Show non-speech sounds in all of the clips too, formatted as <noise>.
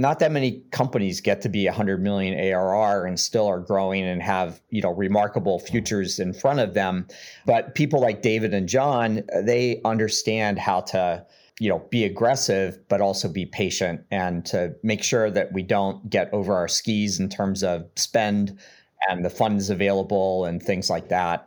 not that many companies get to be 100 million ARR and still are growing and have, you know, remarkable futures in front of them. But people like David and John, they understand how to, you know, be aggressive, but also be patient and to make sure that we don't get over our skis in terms of spend and the funds available and things like that.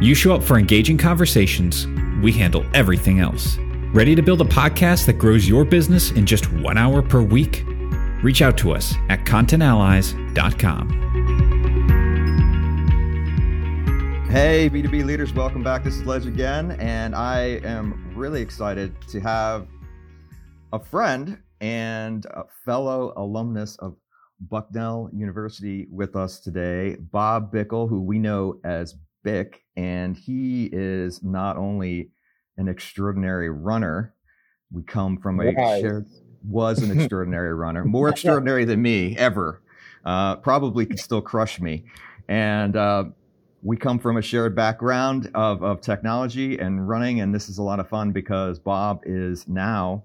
You show up for engaging conversations, we handle everything else. Ready to build a podcast that grows your business in just one hour per week? Reach out to us at contentallies.com. Hey, B2B leaders, welcome back. This is Ledge again, and I am really excited to have a friend and a fellow alumnus of Bucknell University with us today, Bob Bickel, who we know as Bick, and he is not only an extraordinary runner. We come from a shared was an <laughs> extraordinary runner, more extraordinary than me ever. Uh, probably could still crush me, and uh, we come from a shared background of, of technology and running, and this is a lot of fun because Bob is now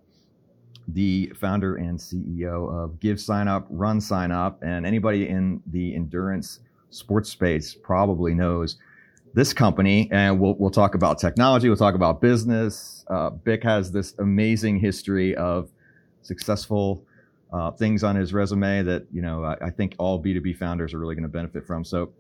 the founder and CEO of Give Sign Up, Run Sign Up, and anybody in the endurance sports space probably knows this company, and we'll we'll talk about technology. We'll talk about business. Uh, Bick has this amazing history of successful uh, things on his resume that you know I, I think all B two B founders are really going to benefit from. So,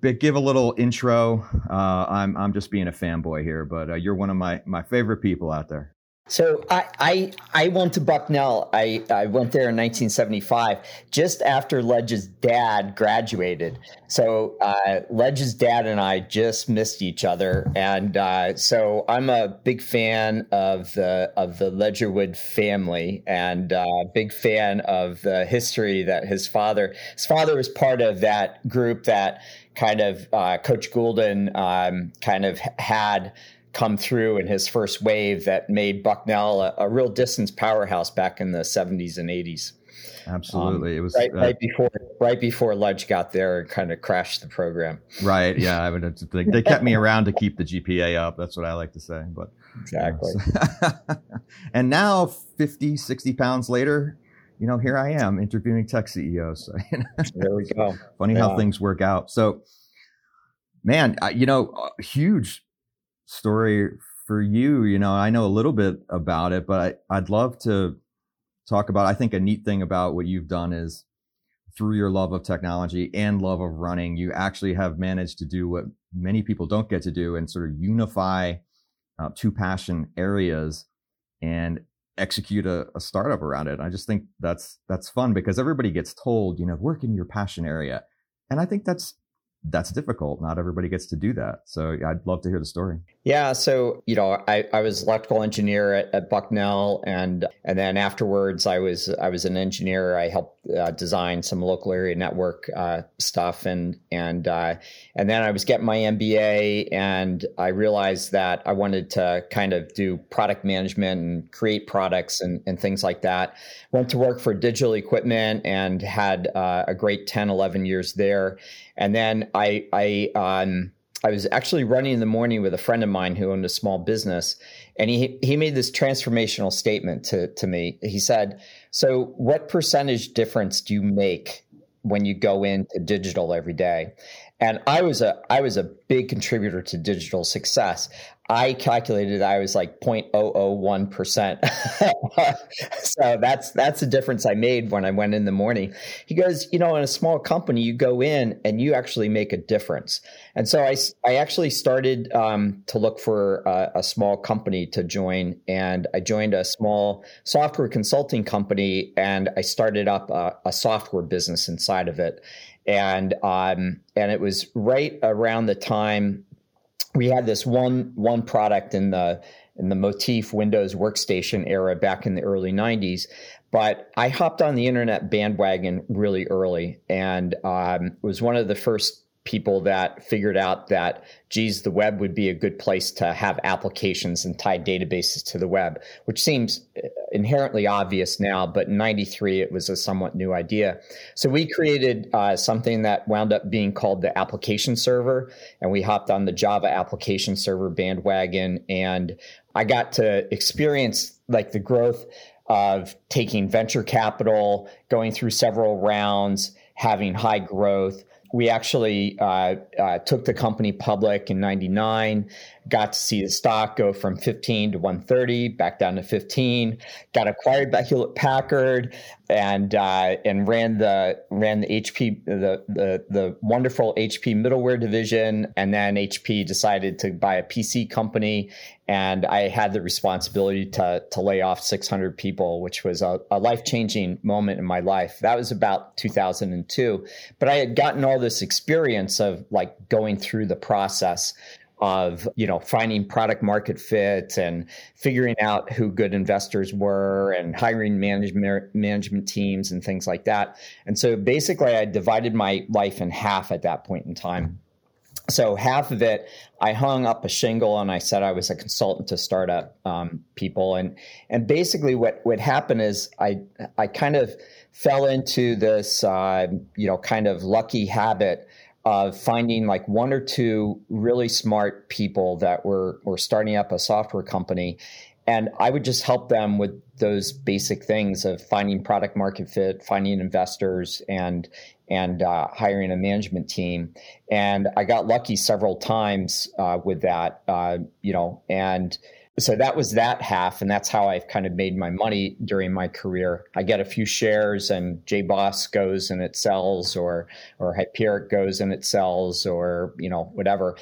Bick, give a little intro. Uh, I'm I'm just being a fanboy here, but uh, you're one of my my favorite people out there. So I, I I went to Bucknell. I, I went there in 1975, just after Ledge's dad graduated. So uh, Ledge's dad and I just missed each other, and uh, so I'm a big fan of the of the Ledgerwood family, and uh, big fan of the history that his father his father was part of that group that kind of uh, Coach Gulden um, kind of had come through in his first wave that made Bucknell a, a real distance powerhouse back in the 70s and 80s. Absolutely, um, it was right, uh, right, before right before Ledge got there and kind of crashed the program. Right. Yeah. I mean, they, they kept me <laughs> around to keep the GPA up. That's what I like to say. But exactly. <laughs> and now, 50, 60 pounds later, you know, here I am interviewing tech CEOs. So, <laughs> you know, there we go. Funny yeah. how things work out. So, man, you know, huge story for you. You know, I know a little bit about it, but I, I'd love to talk about. I think a neat thing about what you've done is through your love of technology and love of running, you actually have managed to do what many people don't get to do and sort of unify uh, two passion areas and execute a, a, startup around it. I just think that's that's fun because everybody gets told, you know, work in your passion area. And I think that's that's difficult. Not everybody gets to do that. So I'd love to hear the story. Yeah. So, you know, I, I was electrical engineer at, at Bucknell and and then afterwards I was I was an engineer. I helped uh, design some local area network uh, stuff and and uh, and then I was getting my MBA and I realized that I wanted to kind of do product management and create products and, and things like that. Went to work for digital equipment and had uh, a great 10, 11 years there. And then I I um, I was actually running in the morning with a friend of mine who owned a small business, and he he made this transformational statement to to me. He said, "So, what percentage difference do you make when you go into digital every day?" And I was a I was a big contributor to digital success. I calculated I was like 0.001%. <laughs> so that's that's the difference I made when I went in the morning. He goes, you know, in a small company, you go in and you actually make a difference. And so I, I actually started um, to look for a, a, small company to join. And I joined a small software consulting company and I started up a, a software business inside of it. And um, and it was right around the time we had this one one product in the in the Motif Windows workstation era back in the early 90s. but I hopped on the internet bandwagon really early and um, was one of the first people that figured out that, geez, the web would be a good place to have applications and tie databases to the web, which seems uh, inherently obvious now, but in 93, it was a somewhat new idea. So we created uh, something that wound up being called the application server, and we hopped on the Java application server bandwagon. And I got to experience like the growth of taking venture capital, going through several rounds, having high growth we actually uh, uh, took the company public in 99 got to see the stock go from 15 to 130 back down to 15 got acquired by hewlett packard and uh, and ran the ran the hp the, the the wonderful hp middleware division and then hp decided to buy a pc company and i had the responsibility to to lay off 600 people which was a, a life-changing moment in my life. That was about 2002 but i had gotten all this experience of like going through the process of you know finding product market fit and figuring out who good investors were and hiring management management teams and things like that. And so basically i divided my life in half at that point in time. So half of it i hung up a shingle and i said i was a consultant to startup um, people. And and basically what what happened is i i kind of fell into this uh, you know kind of lucky habit of finding like one or two really smart people that were were starting up a software company. And i would just help them with those basic things of finding product market fit finding investors and and uh, hiring a management team. And i got lucky several times uh, with that uh, you know and so that was that half and that's how i've kind of made my money during my career. I get a few shares and jboss goes and it sells or or hyperic goes and it sells or you know whatever.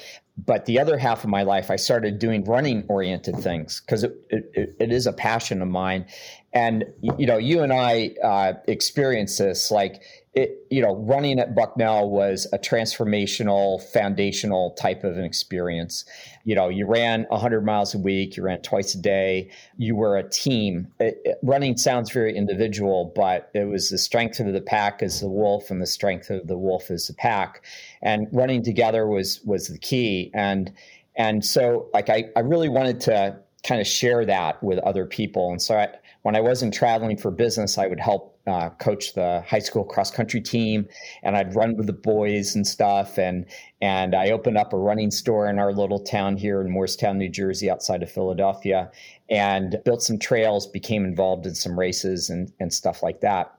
But the other half of my life i started doing running oriented things because it, it, it is a passion of mine. And you know you and i uh, experience this like it, you know, running at Bucknell was a transformational, foundational type of an experience. You know, you ran 100 miles a week, you ran twice a day, you were a team. It, it, running sounds very individual, but it was the strength of the pack as the wolf and the strength of the wolf as the pack. And running together was was the key. And and so like I, I really wanted to kind of share that with other people. And so I, when I wasn't traveling for business, I would help uh, coach the high school cross country team, and I'd run with the boys and stuff. And and I opened up a running store in our little town here in Moorestown, New Jersey, outside of Philadelphia, and built some trails. Became involved in some races and and stuff like that.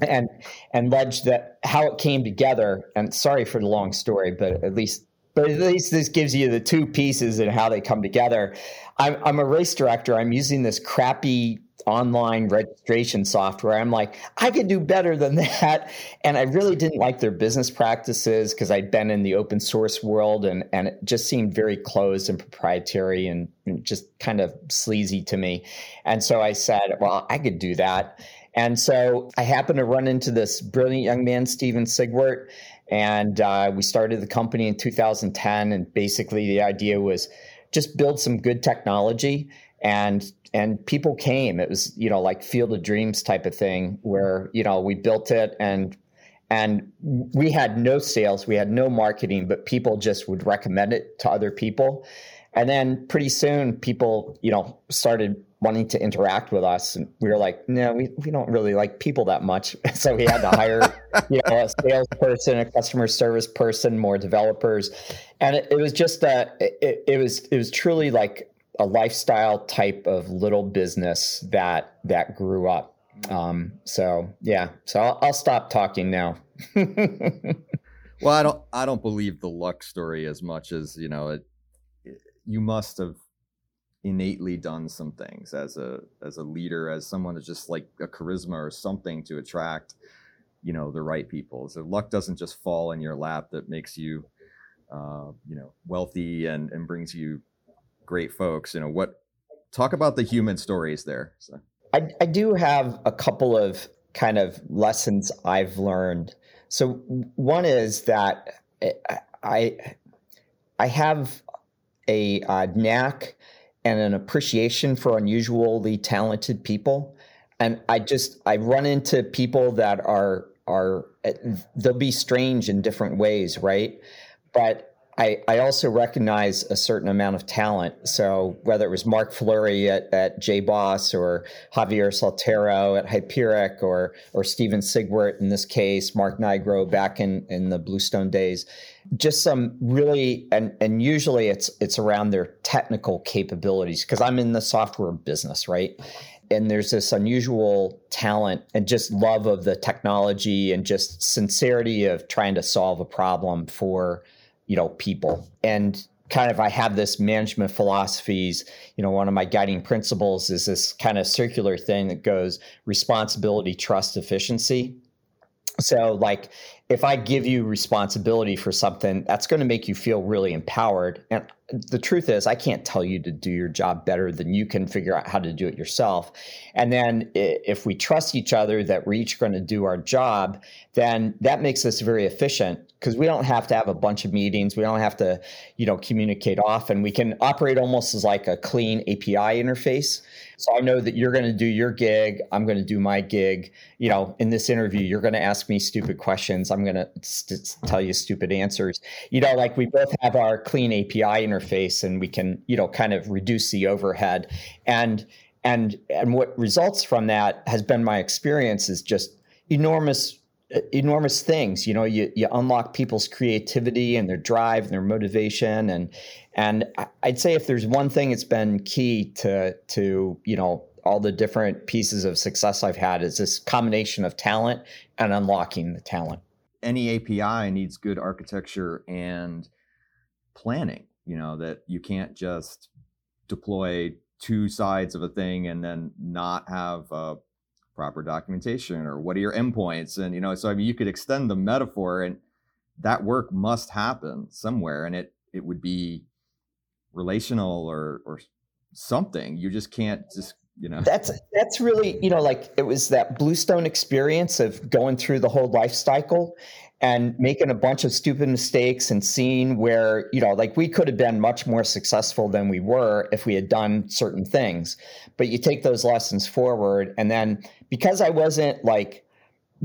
And and ledge that how it came together. And sorry for the long story, but at least but at least this gives you the two pieces and how they come together. I'm, I'm a race director. I'm using this crappy online registration software. I'm like, I could do better than that. And I really didn't like their business practices because I'd been in the open source world and, and it just seemed very closed and proprietary and, and just kind of sleazy to me. And so I said, well, I could do that. And so I happened to run into this brilliant young man, Stephen Sigwart, and uh, we started the company in 2010. And basically, the idea was just build some good technology and and people came. It was you know like field of dreams type of thing where you know we built it and and we had no sales we had no marketing but people just would recommend it to other people. And then pretty soon people you know started wanting to interact with us. And we were like no we, we don't really like people that much. <laughs> So we had to hire <laughs> you know a salesperson a customer service person more developers. And it, it was just a it, it was it was truly like a lifestyle type of little business that that grew up. Um, so yeah, so I'll, I'll stop talking now. <laughs> well, I don't I don't believe the luck story as much as you know it, it, you must have innately done some things as a as a leader as someone that's just like a charisma or something to attract you know the right people so luck doesn't just fall in your lap that makes you uh, you know wealthy and and brings you great folks. You know, what talk about the human stories there. So. I, I do have a couple of kind of lessons I've learned. So one is that I I have a uh, knack and an appreciation for unusually talented people. and I just I run into people that are are eh, they'll be strange in different ways, right? But I, I also recognize a certain amount of talent. So whether it was Marc Fleury at, at JBoss or Javier Soltero at Hyperic or or Stephen Sigwart in this case, Mark Nigro back in, in the Bluestone days, just some really and and usually it's it's around their technical capabilities because I'm in the software business, right? and there's this unusual talent and just love of the technology and just sincerity of trying to solve a problem for you know people. And kind of i have this management philosophies you know one of my guiding principles is this kind of circular thing that goes responsibility trust efficiency. So like if i give you responsibility for something that's going to make you feel really empowered. And the truth is i can't tell you to do your job better than you can figure out how to do it yourself. And then if we trust each other that we're each going to do our job then that makes us very efficient because we don't have to have a bunch of meetings. We don't have to you know communicate often. We can operate almost as like a clean api interface. So i know that you're going to do your gig i'm going to do my gig. You know in this interview you're going to ask me stupid questions i'm going to st- tell you stupid answers. You know like we both have our clean api interface and we can you know kind of reduce the overhead. And and and what results from that has been my experience is just enormous enormous things. You know you, you unlock people's creativity and their drive and their motivation. And and i'd say if there's one thing that's been key to to you know all the different pieces of success i've had is this combination of talent and unlocking the talent any api needs good architecture and planning you know that you can't just deploy two sides of a thing and then not have a proper documentation or what are your endpoints? And you know so i mean you could extend the metaphor and that work must happen somewhere and it it would be relational or or something. You just can't just you know? That's that's really you know like it was that bluestone experience of going through the whole life cycle and making a bunch of stupid mistakes and seeing where you know like we could have been much more successful than we were if we had done certain things. But you take those lessons forward and then because i wasn't like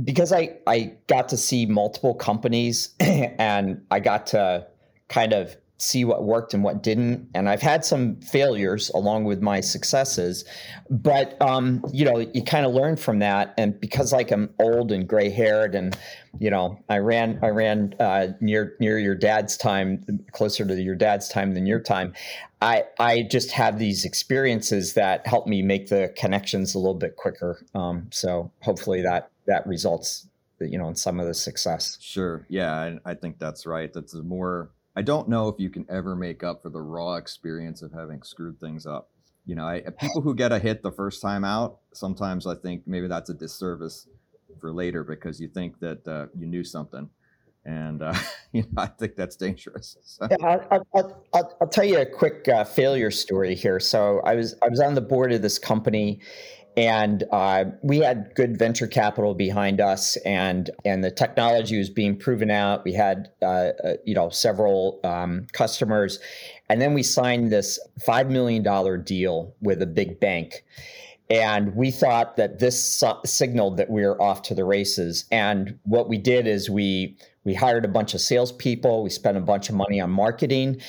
because i i got to see multiple companies <clears throat> and i got to kind of see what worked and what didn't. And I've had some failures along with my successes, but um, you know, you kind of learn from that. And because like I'm old and gray haired, and you know, I ran I ran uh, near near your dad's time, closer to your dad's time than your time. I I just have these experiences that help me make the connections a little bit quicker. Um, so hopefully that that results you know in some of the success. Sure. Yeah, I, I think that's right. That's more I don't know if you can ever make up for the raw experience of having screwed things up. You know, I, people who get a hit the first time out, sometimes I think maybe that's a disservice for later because you think that uh, you knew something. And uh, <laughs> you know, I think that's dangerous. So. Yeah, I'll, I'll, I'll, I'll, tell you a quick uh, failure story here. So I was I was on the board of this company, and uh, we had good venture capital behind us and and the technology was being proven out. We had uh, uh, you know several um, customers. And then we signed this $5 million deal with a big bank. And we thought that this signaled that we were off to the races. And what we did is we we hired a bunch of salespeople. We spent a bunch of money on marketing.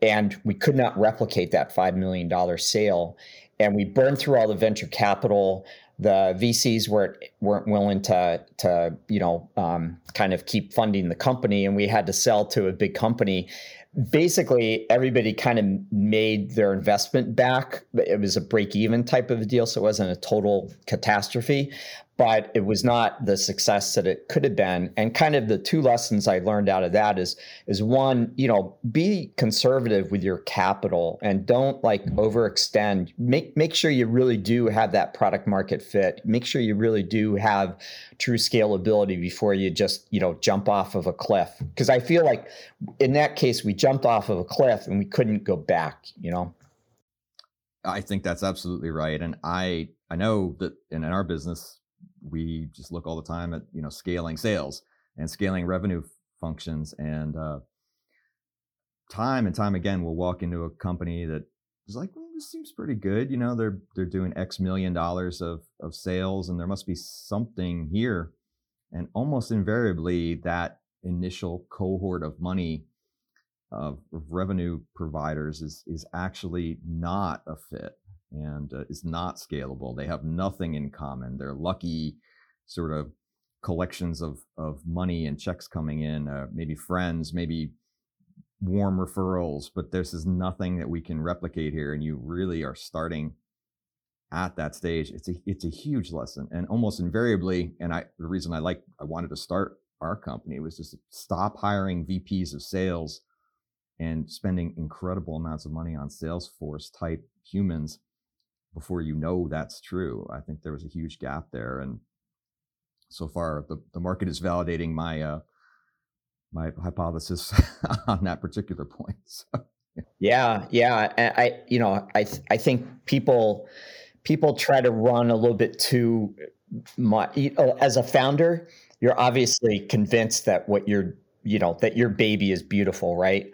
And we could not replicate that $5 million sale and we burned through all the venture capital. The VCs weren't weren't willing to to you know um, kind of keep funding the company, and we had to sell to a big company. Basically, everybody kind of made their investment back. It was a break even type of a deal, so it wasn't a total catastrophe but it was not the success that it could have been. And kind of the two lessons I learned out of that is is one, you know, be conservative with your capital and don't like overextend. Make make sure you really do have that product market fit. Make sure you really do have true scalability before you just, you know, jump off of a cliff. Because I feel like in that case we jumped off of a cliff and we couldn't go back, you know. I think that's absolutely right. And I I know that in, in our business, we just look all the time at you know scaling sales and scaling revenue functions and uh, time and time again we'll walk into a company that is like well, this seems pretty good. You know, they're they're doing X million dollars of of sales, and there must be something here. And almost invariably, that initial cohort of money of, of revenue providers is is actually not a fit and uh, is not scalable. They have nothing in common. They're lucky, sort of collections of of money and checks coming in, uh, maybe friends, maybe warm referrals, but this is nothing that we can replicate here. And you really are starting at that stage. It's a it's a huge lesson, and almost invariably. And I the reason I like I wanted to start our company was just stop hiring VPs of sales and spending incredible amounts of money on Salesforce type humans before you know that's true. I think there was a huge gap there, and so far the, the market is validating my uh, my hypothesis <laughs> on that particular point. <laughs> So. Yeah, yeah. I, you know, I, I think people, people try to run a little bit too much. As a founder, you're obviously convinced that what you're, you know, that your baby is beautiful, right?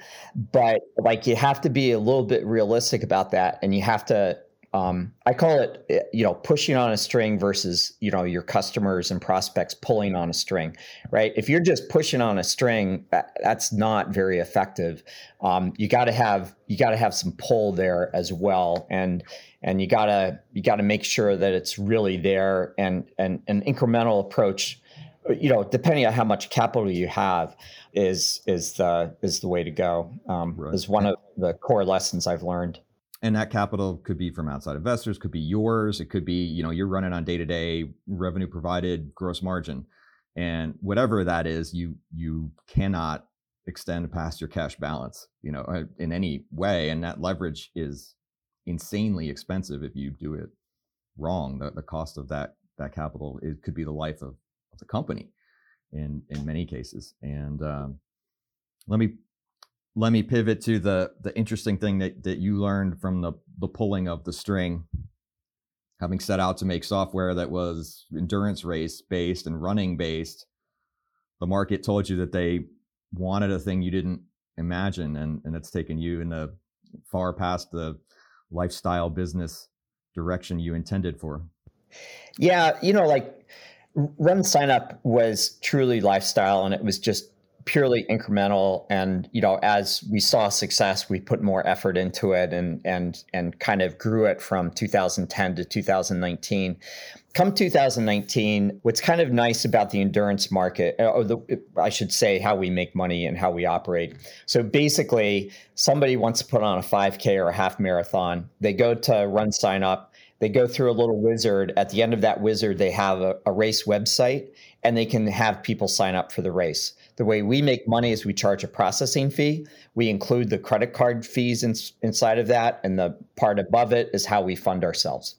But like, you have to be a little bit realistic about that, and you have to um, I call it, eh, you know, pushing on a string versus, you know, your customers and prospects pulling on a string, right? If you're just pushing on a string, that, that's not very effective. Um, you got to have you got to have some pull there as well, and and you gotta you got to make sure that it's really there, and and an incremental approach, you know, depending on how much capital you have, is is the is the way to go. Um, right. Is one of the core lessons I've learned and that capital could be from outside investors could be yours it could be you know you're running on day-to-day revenue provided gross margin. And whatever that is you you cannot extend past your cash balance you know uh, in any way. And that leverage is insanely expensive if you do it wrong. The, the cost of that that capital it could be the life of, of the company in in many cases. And um, let me let me pivot to the the interesting thing that that you learned from the the pulling of the string. Having set out to make software that was endurance race based and running based the market told you that they wanted a thing you didn't imagine and and it's taken you in the far past the lifestyle business direction you intended for. Yeah you know like run sign up was truly lifestyle and it was just purely incremental. And you know as we saw success we put more effort into it and and and kind of grew it from 2010 to 2019 come 2019 what's kind of nice about the endurance market uh, or the i should say how we make money and how we operate. So basically somebody wants to put on a 5k or a half marathon. They go to run sign up. They go through a little wizard. At the end of that wizard they have a, a race website and they can have people sign up for the race the way we make money is we charge a processing fee. We include the credit card fees in, inside of that, and the part above it is how we fund ourselves.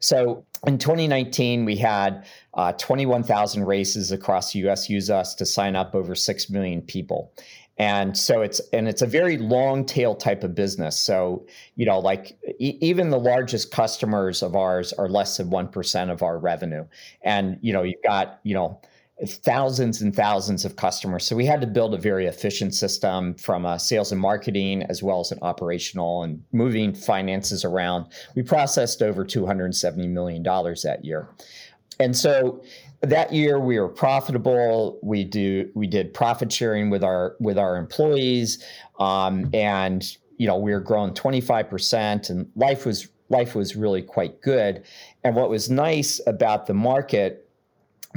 So in 2019, we had uh, 21,000 races across the US use us to sign up over 6 million people. And so it's and it's a very long tail type of business. So you know, like e- even the largest customers of ours are less than one percent of our revenue. And you know, you've got you know thousands and thousands of customers. So we had to build a very efficient system from a sales and marketing as well as an operational and moving finances around. We processed over $270 million that year. And so that year we were profitable. We do we did profit sharing with our with our employees, um, and you know we were growing twenty five percent, and life was life was really quite good. And what was nice about the market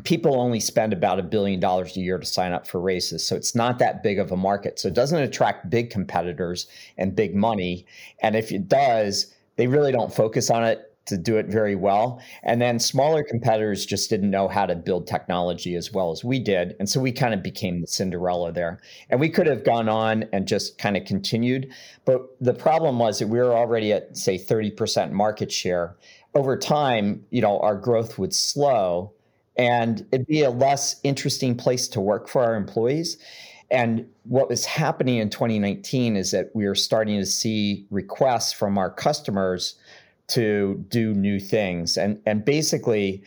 people only spend about a billion dollars a year to sign up for races. So it's not that big of a market. So it doesn't attract big competitors and big money. And if it does, they really don't focus on it to do it very well. And then smaller competitors just didn't know how to build technology as well as we did. And so we kind of became the Cinderella there. And we could have gone on and just kind of continued. But the problem was that we were already at, say, 30% market share. Over time, you know, our growth would slow and it'd be a less interesting place to work for our employees. And what was happening in 2019 is that we were starting to see requests from our customers to do new things. And, and basically,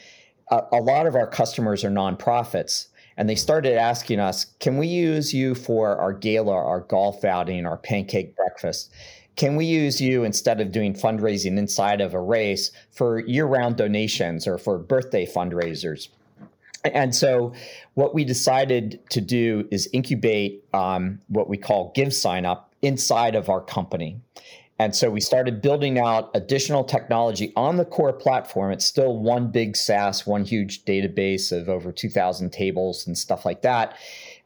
a, a lot of our customers are nonprofits. And they started asking us, can we use you for our gala, our golf outing, our pancake breakfast? Can we use you instead of doing fundraising inside of a race for year round donations or for birthday fundraisers? And so, what we decided to do is incubate um, what we call Give Sign Up inside of our company. And so we started building out additional technology on the core platform. It's still one big SaaS, one huge database of over 2,000 tables and stuff like that.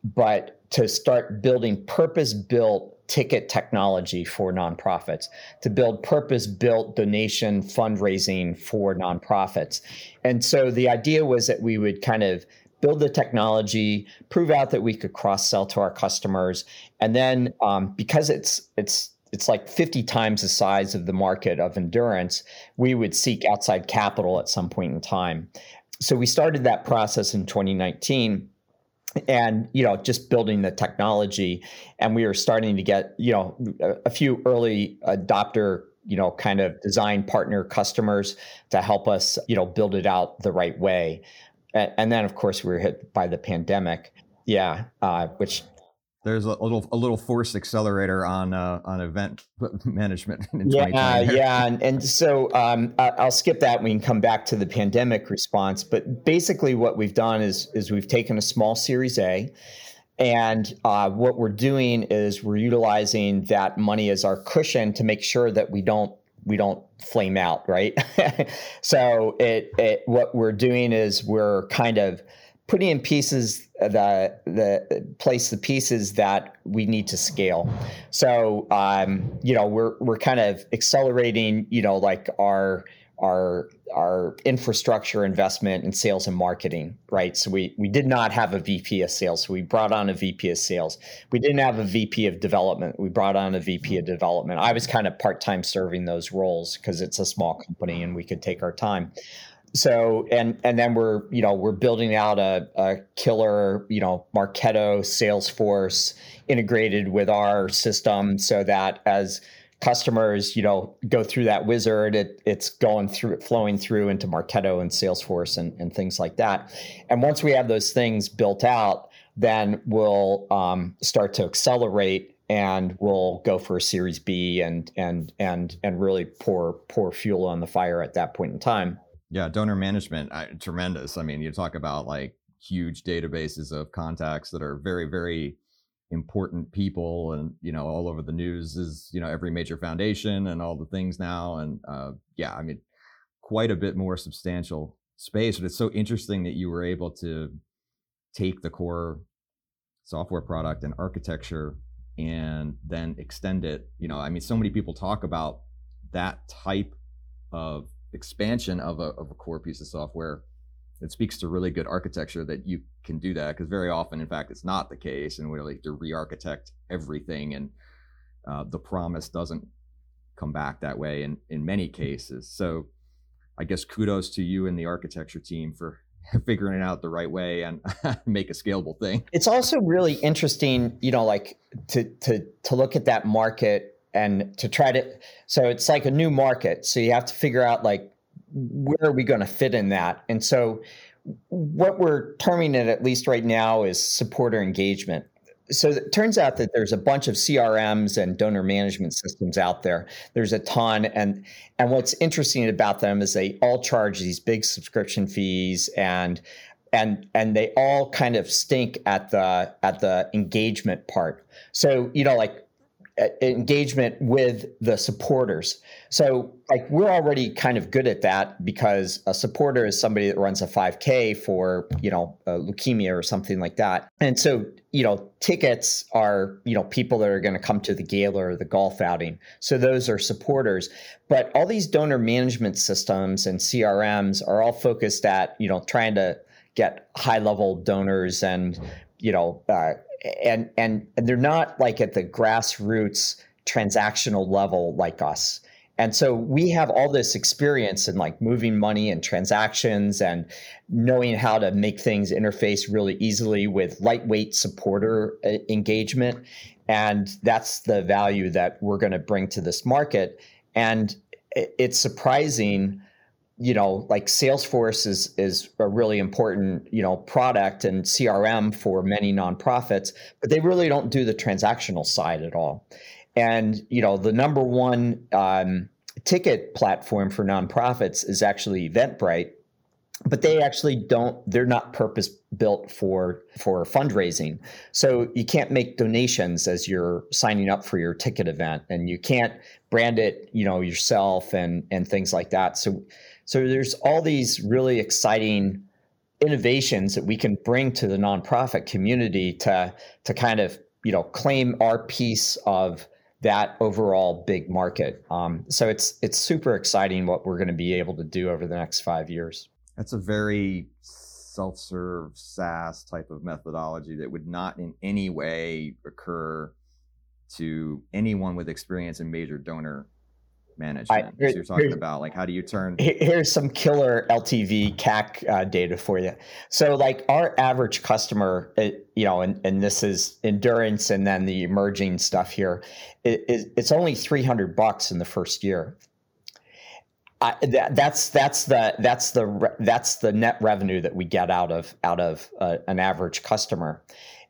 But to start building purpose built ticket technology for nonprofits, to build purpose built donation fundraising for nonprofits. And so the idea was that we would kind of build the technology, prove out that we could cross sell to our customers, and then um, because it's it's it's like 50 times the size of the market of endurance, we would seek outside capital at some point in time. So we started that process in 2019 and you know just building the technology. And we were starting to get you know a, few early adopter you know kind of design partner customers to help us you know build it out the right way. And, then of course we were hit by the pandemic. Yeah uh, which there's a little a little force accelerator on uh, on event <laughs> management. yeah, <laughs> yeah, and, and so um, I'll skip that. We can come back to the pandemic response, but basically, what we've done is is we've taken a small Series A, and uh, what we're doing is we're utilizing that money as our cushion to make sure that we don't we don't flame out, right? <laughs> so it, it what we're doing is we're kind of putting in pieces the the place the pieces that we need to scale. So um, you know we're we're kind of accelerating you know like our our our infrastructure investment in sales and marketing, right? So we we did not have a VP of sales, so we brought on a VP of sales. We didn't have a VP of development. We brought on a VP of development. I was kind of part time serving those roles because it's a small company and we could take our time so and and then we're you know we're building out a, a killer you know marketo salesforce integrated with our system so that as customers you know go through that wizard it, it's going through flowing through into marketo and salesforce and, and things like that. And once we have those things built out then we'll um, start to accelerate and we'll go for a series b and and and and really pour pour fuel on the fire at that point in time yeah, donor management, I, tremendous. I mean, you talk about like huge databases of contacts that are very, very important people, and you know, all over the news is you know every major foundation and all the things now, and uh, yeah, I mean, quite a bit more substantial space. But it's so interesting that you were able to take the core software product and architecture and then extend it. You know, I mean, so many people talk about that type of expansion of a, of a core piece of software it speaks to really good architecture that you can do that because very often in fact it's not the case and we really have to re-architect everything and uh, the promise doesn't come back that way in in many cases. So i guess kudos to you and the architecture team for <laughs> figuring it out the right way and <laughs> make a scalable thing. It's also really interesting you know like to to to look at that market and to try to so it's like a new market. So you have to figure out like where are we going to fit in that? And so what we're terming it at least right now is supporter engagement. So it turns out that there's a bunch of crms and donor management systems out there. There's a ton and and what's interesting about them is they all charge these big subscription fees and and and they all kind of stink at the at the engagement part. So you know like engagement with the supporters. So, like, we're already kind of good at that because a supporter is somebody that runs a 5K for, you know, leukemia or something like that. And so, you know, tickets are, you know, people that are going to come to the gala or the golf outing. So, those are supporters. But all these donor management systems and CRMs are all focused at, you know, trying to get high level donors and, you know, uh, and and and they're not like at the grassroots transactional level like us. And so we have all this experience in like moving money and transactions and knowing how to make things interface really easily with lightweight supporter uh, engagement. And that's the value that we're going to bring to this market. And it's surprising you know, like Salesforce is is a really important, you know, product and CRM for many nonprofits, but they really don't do the transactional side at all. And you know, the number one um, ticket platform for nonprofits is actually Eventbrite, but they actually don't. They're not purpose built for for fundraising. So you can't make donations as you're signing up for your ticket event, and you can't brand it, you know, yourself and and things like that. So so there's all these really exciting innovations that we can bring to the nonprofit community to to kind of you know claim our piece of that overall big market. Um, so it's it's super exciting what we're going to be able to do over the next five years. That's a very self-serve SaaS type of methodology that would not in any way occur to anyone with experience in major donor management. I, here, you're talking about like how do you turn? Here's some killer LTV CAC uh, data for you. So like our average customer, it, uh, you know, and, and this is endurance, and then the emerging stuff here, it, it, it's only 300 bucks in the first year. I, that, that's that's the that's the that's the net revenue that we get out of out of uh, an average customer,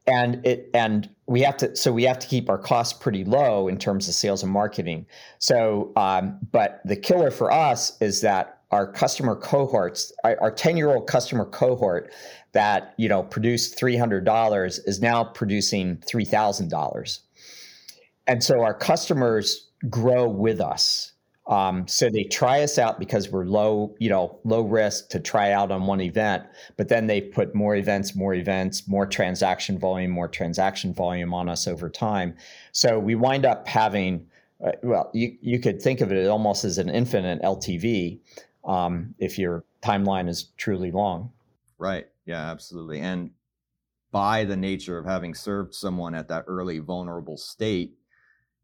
and it and we have to so we have to keep our costs pretty low in terms of sales and marketing. So um, but the killer for us is that our customer cohorts our 10 year old customer cohort that you know produced $300 is now producing $3000 and so our customers grow with us um, so they try us out because we're low, you know, low risk to try out on one event, but then they put more events, more events, more transaction volume, more transaction volume on us over time. So we wind up having, uh, well, you, you could think of it almost as an infinite LTV um, if your timeline is truly long. Right. Yeah, absolutely. And by the nature of having served someone at that early vulnerable state,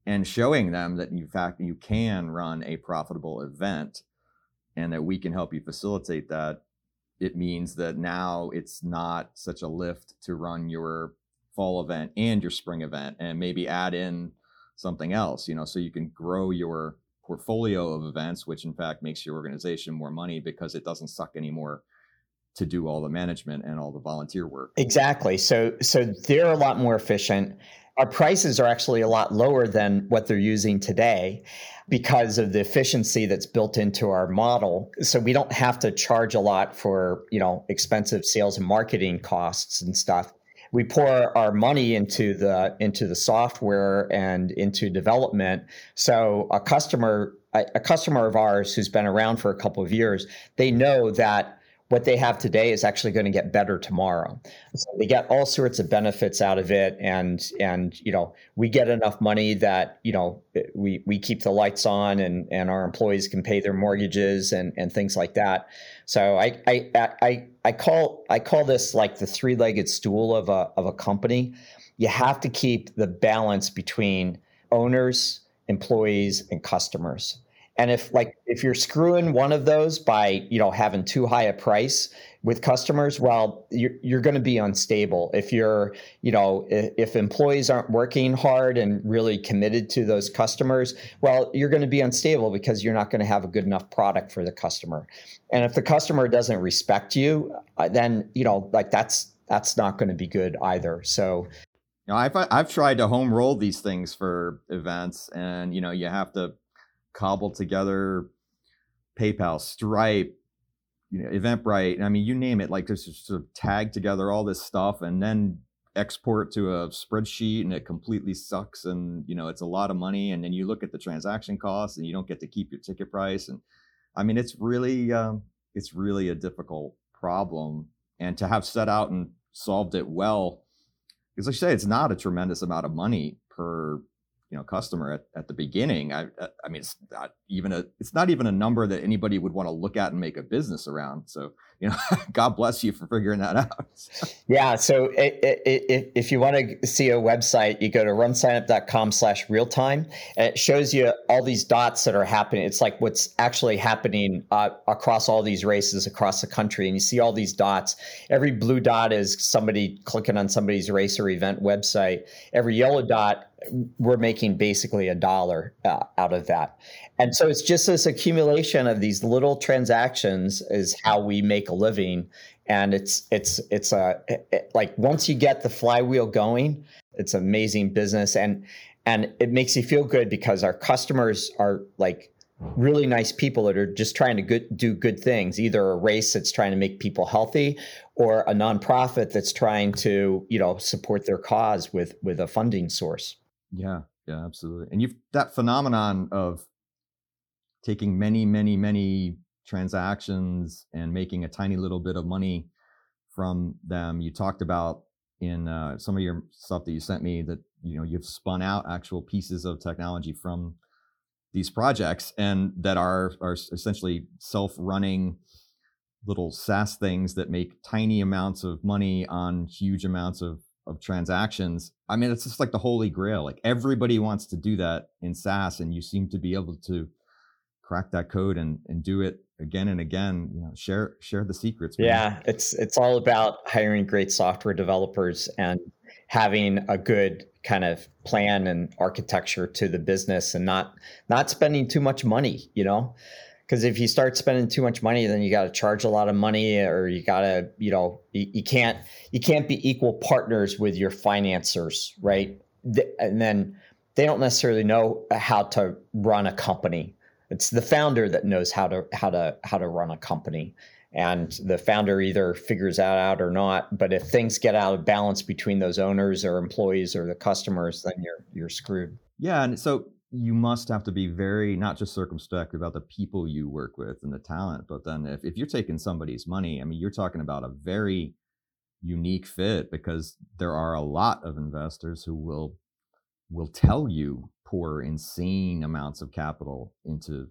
and showing them that in fact you can run a profitable event and that we can help you facilitate that it means that now it's not such a lift to run your fall event and your spring event and maybe add in something else you know so you can grow your portfolio of events which in fact makes your organization more money because it doesn't suck anymore to do all the management and all the volunteer work. Exactly. So so they're a lot more efficient our prices are actually a lot lower than what they're using today because of the efficiency that's built into our model. So we don't have to charge a lot for you know expensive sales and marketing costs and stuff. We pour our money into the into the software and into development. So a customer a, customer of ours who's been around for a couple of years they know that what they have today is actually going to get better tomorrow. So they get all sorts of benefits out of it, and and you know we get enough money that you know we we keep the lights on, and and our employees can pay their mortgages and and things like that. So I I I I call I call this like the three legged stool of a of a company. You have to keep the balance between owners, employees, and customers and if like if you're screwing one of those by you know having too high a price with customers, well, you're you're going to be unstable. If you're you know if, if employees aren't working hard and really committed to those customers, well, you're going to be unstable because you're not going to have a good enough product for the customer. And if the customer doesn't respect you, uh, then you know like that's that's not going to be good either. So you know, I've I've tried to home roll these things for events, and you know, you have to cobbled together PayPal, Stripe, you know, Eventbrite. I mean, you name it. Like just sort of tag together all this stuff and then export to a spreadsheet, and it completely sucks. And you know, it's a lot of money. And then you look at the transaction costs, and you don't get to keep your ticket price. And I mean, it's really, um, it's really a difficult problem. And to have set out and solved it well, because like I say, it's not a tremendous amount of money per you know customer at, at the beginning i uh, i mean it's not even a it's not even a number that anybody would want to look at and make a business around. So you know <laughs> god bless you for figuring that out. <laughs> Yeah so it, it, it, if you want to see a website you go to runsignup.com slash real time it shows you all these dots that are happening. It's like what's actually happening uh, across all these races across the country and you see all these dots. Every blue dot is somebody clicking on somebody's race or event website. Every yellow dot we're making basically a dollar uh, out of that. And so it's just this accumulation of these little transactions is how we make a living. And it's it's it's a it, like once you get the flywheel going, it's amazing business and and it makes you feel good because our customers are like really nice people that are just trying to good, do good things either a race that's trying to make people healthy or a nonprofit that's trying to you know support their cause with with a funding source yeah yeah absolutely and you've that phenomenon of taking many many many transactions and making a tiny little bit of money from them you talked about in uh, some of your stuff that you sent me that you know you've spun out actual pieces of technology from these projects and that are are essentially self-running little SaaS things that make tiny amounts of money on huge amounts of of transactions. I mean, it's just like the holy grail. Like everybody wants to do that in SaaS, and you seem to be able to crack that code and and do it again and again. You know, share share the secrets. Yeah, it's it's all about hiring great software developers and having a good kind of plan and architecture to the business and not not spending too much money you know because if you start spending too much money then you got to charge a lot of money or you got to you know you, you, can't you can't be equal partners with your financiers right and then they don't necessarily know how to run a company it's the founder that knows how to how to how to run a company and the founder either figures that out or not. But if things get out of balance between those owners or employees or the customers, then you're you're screwed. Yeah, and so you must have to be very not just circumspect about the people you work with and the talent, but then if, if you're taking somebody's money, I mean, you're talking about a very unique fit because there are a lot of investors who will will tell you pour insane amounts of capital into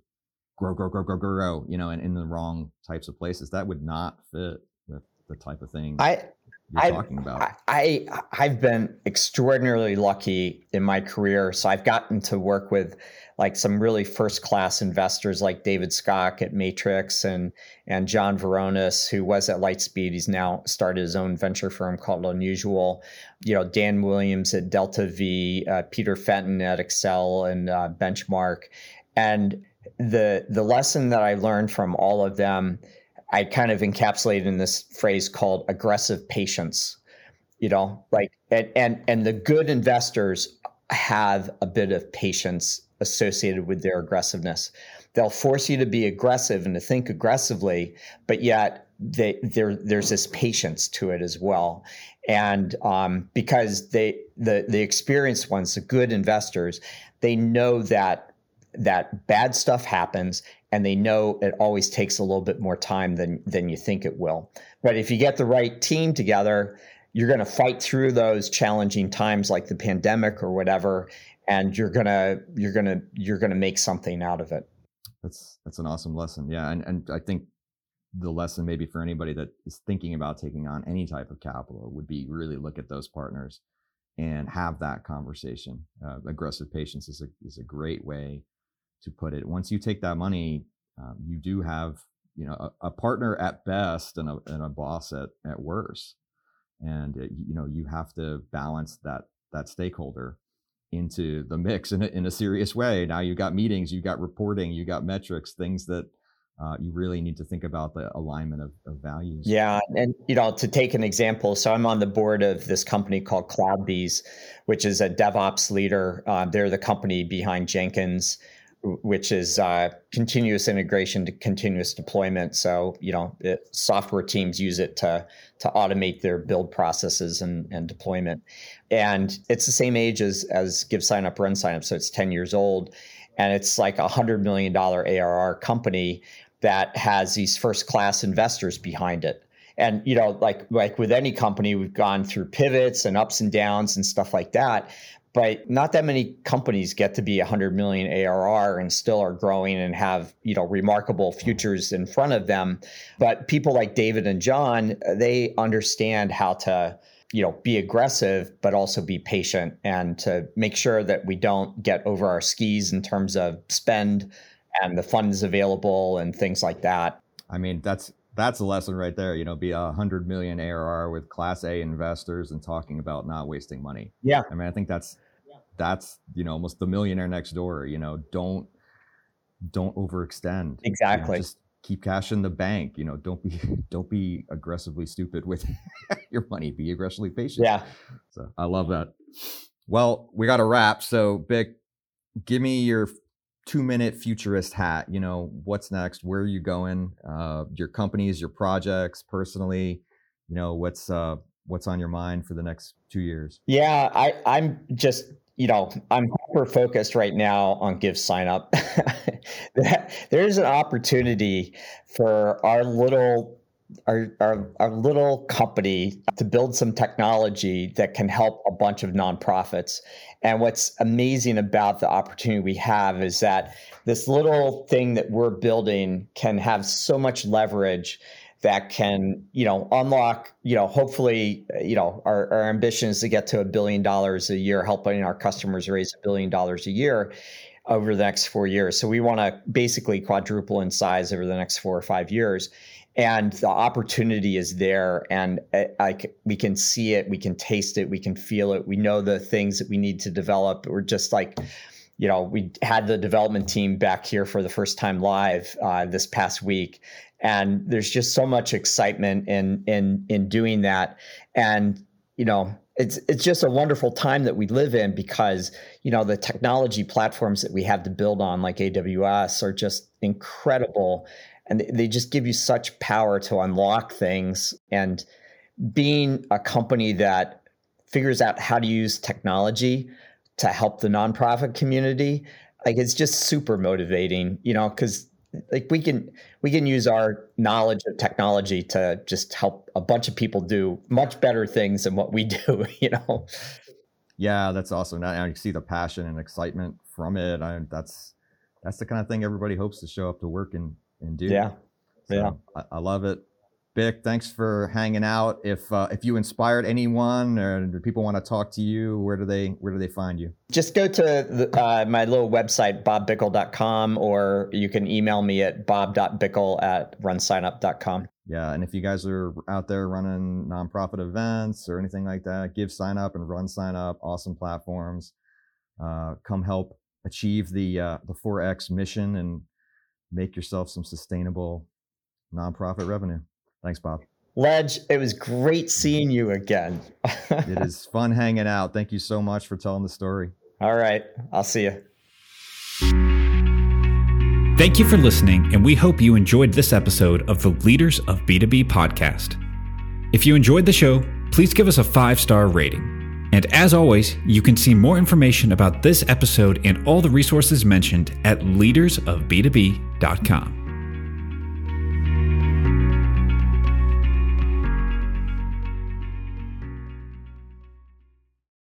grow, grow, grow, grow, grow, you know, and in the wrong types of places. That would not fit with the type of thing I, you're I've, talking about. I, I I've been extraordinarily lucky in my career. So I've gotten to work with like some really first class investors like David Skok at Matrix and and John Vrionis, who was at Lightspeed. He's now started his own venture firm called Unusual. You know, Dan Williams at Delta V, uh, Peter Fenton at Accel and uh, Benchmark. And the the lesson that I learned from all of them, I kind of encapsulated in this phrase called aggressive patience. You know, like and and and the good investors have a bit of patience associated with their aggressiveness. They'll force you to be aggressive and to think aggressively, but yet they, there there's this patience to it as well. And um, because they the the experienced ones, the good investors, they know that that bad stuff happens and they know it always takes a little bit more time than than you think it will. But if you get the right team together, you're going to fight through those challenging times like the pandemic or whatever and you're going to you're going to you're going to make something out of it. That's that's an awesome lesson. Yeah, and and I think the lesson maybe for anybody that is thinking about taking on any type of capital would be really look at those partners and have that conversation. Uh, aggressive patience is a is a great way to put it. Once you take that money, um, you do have you know a, a, partner at best and a, and a boss at at worst, and it, you know you have to balance that that stakeholder into the mix in a, in a serious way. Now you've got meetings, you've got reporting, you've got metrics, things that uh, you really need to think about the alignment of, of, values. Yeah, and you know, to take an example, so I'm on the board of this company called CloudBees, which is a DevOps leader. Uh, they're the company behind Jenkins which is uh, continuous integration to continuous deployment. So you know, it, software teams use it to to automate their build processes and, and deployment. And it's the same age as as Give Sign Up Run Sign Up, so it's ten years old, and it's like a hundred million dollar ARR company that has these first class investors behind it. And you know, like like with any company, we've gone through pivots and ups and downs and stuff like that but not that many companies get to be 100 million ARR and still are growing and have you know remarkable mm-hmm. futures in front of them. But people like David and John, they understand how to you know be aggressive but also be patient and to make sure that we don't get over our skis in terms of spend and the funds available and things like that. I mean, that's that's a lesson right there. You know, be a hundred million ARR with Class A investors and talking about not wasting money. Yeah, I mean, I think that's that's you know almost the millionaire next door. You know, don't don't overextend. Exactly. You know, just keep cash in the bank. You know, don't be <laughs> don't be aggressively stupid with <laughs> your money. Be aggressively patient. Yeah. So I love that. Well, we got to wrap. So, Bick, give me your two minute futurist hat. You know, what's next? Where are you going? Uh, your companies, your projects, personally. You know, what's uh, what's on your mind for the next two years? Yeah, I, I'm just you know, I'm hyper focused right now on Give Sign Up. <laughs> There's an opportunity for our little our, our, our little company to build some technology that can help a bunch of nonprofits. And what's amazing about the opportunity we have is that this little thing that we're building can have so much leverage that can you know unlock you know hopefully you know our, our ambition is to get to a billion dollars a year helping our customers raise a billion dollars a year over the next four years. So we want to basically quadruple in size over the next four or five years. And the opportunity is there and like we can see it we can taste it we can feel it. We know the things that we need to develop. We're just like you know, we had the development team back here for the first time live uh, this past week, and there's just so much excitement in in in doing that. And you know it's it's just a wonderful time that we live in because you know the technology platforms that we have to build on like AWS are just incredible. And they just give you such power to unlock things. And being a company that figures out how to use technology to help the nonprofit community like it's just super motivating you know because like we can we can use our knowledge of technology to just help a bunch of people do much better things than what we <laughs> do you know? Yeah that's awesome. Now you see the passion and excitement from it. I, that's that's the kind of thing everybody hopes to show up to work and and do. Yeah. So yeah. I, I love it Bick, thanks for hanging out. If uh, if you inspired anyone or people want to talk to you, where do they where do they find you? Just go to the, uh, my little website, bobbickle.com, or you can email me at bob.bickle at runsignup.com. Yeah, and if you guys are out there running nonprofit events or anything like that, give sign up and run sign up. Awesome platforms. Uh, come help achieve the uh, the 4X mission and make yourself some sustainable nonprofit revenue. Thanks, Bob. Ledge, it was great seeing you again. <laughs> it is fun hanging out. Thank you so much for telling the story. All right. I'll see you. Thank you for listening, and we hope you enjoyed this episode of the Leaders of B2B podcast. If you enjoyed the show, please give us a five star rating. And as always, you can see more information about this episode and all the resources mentioned at leadersofb2b.com.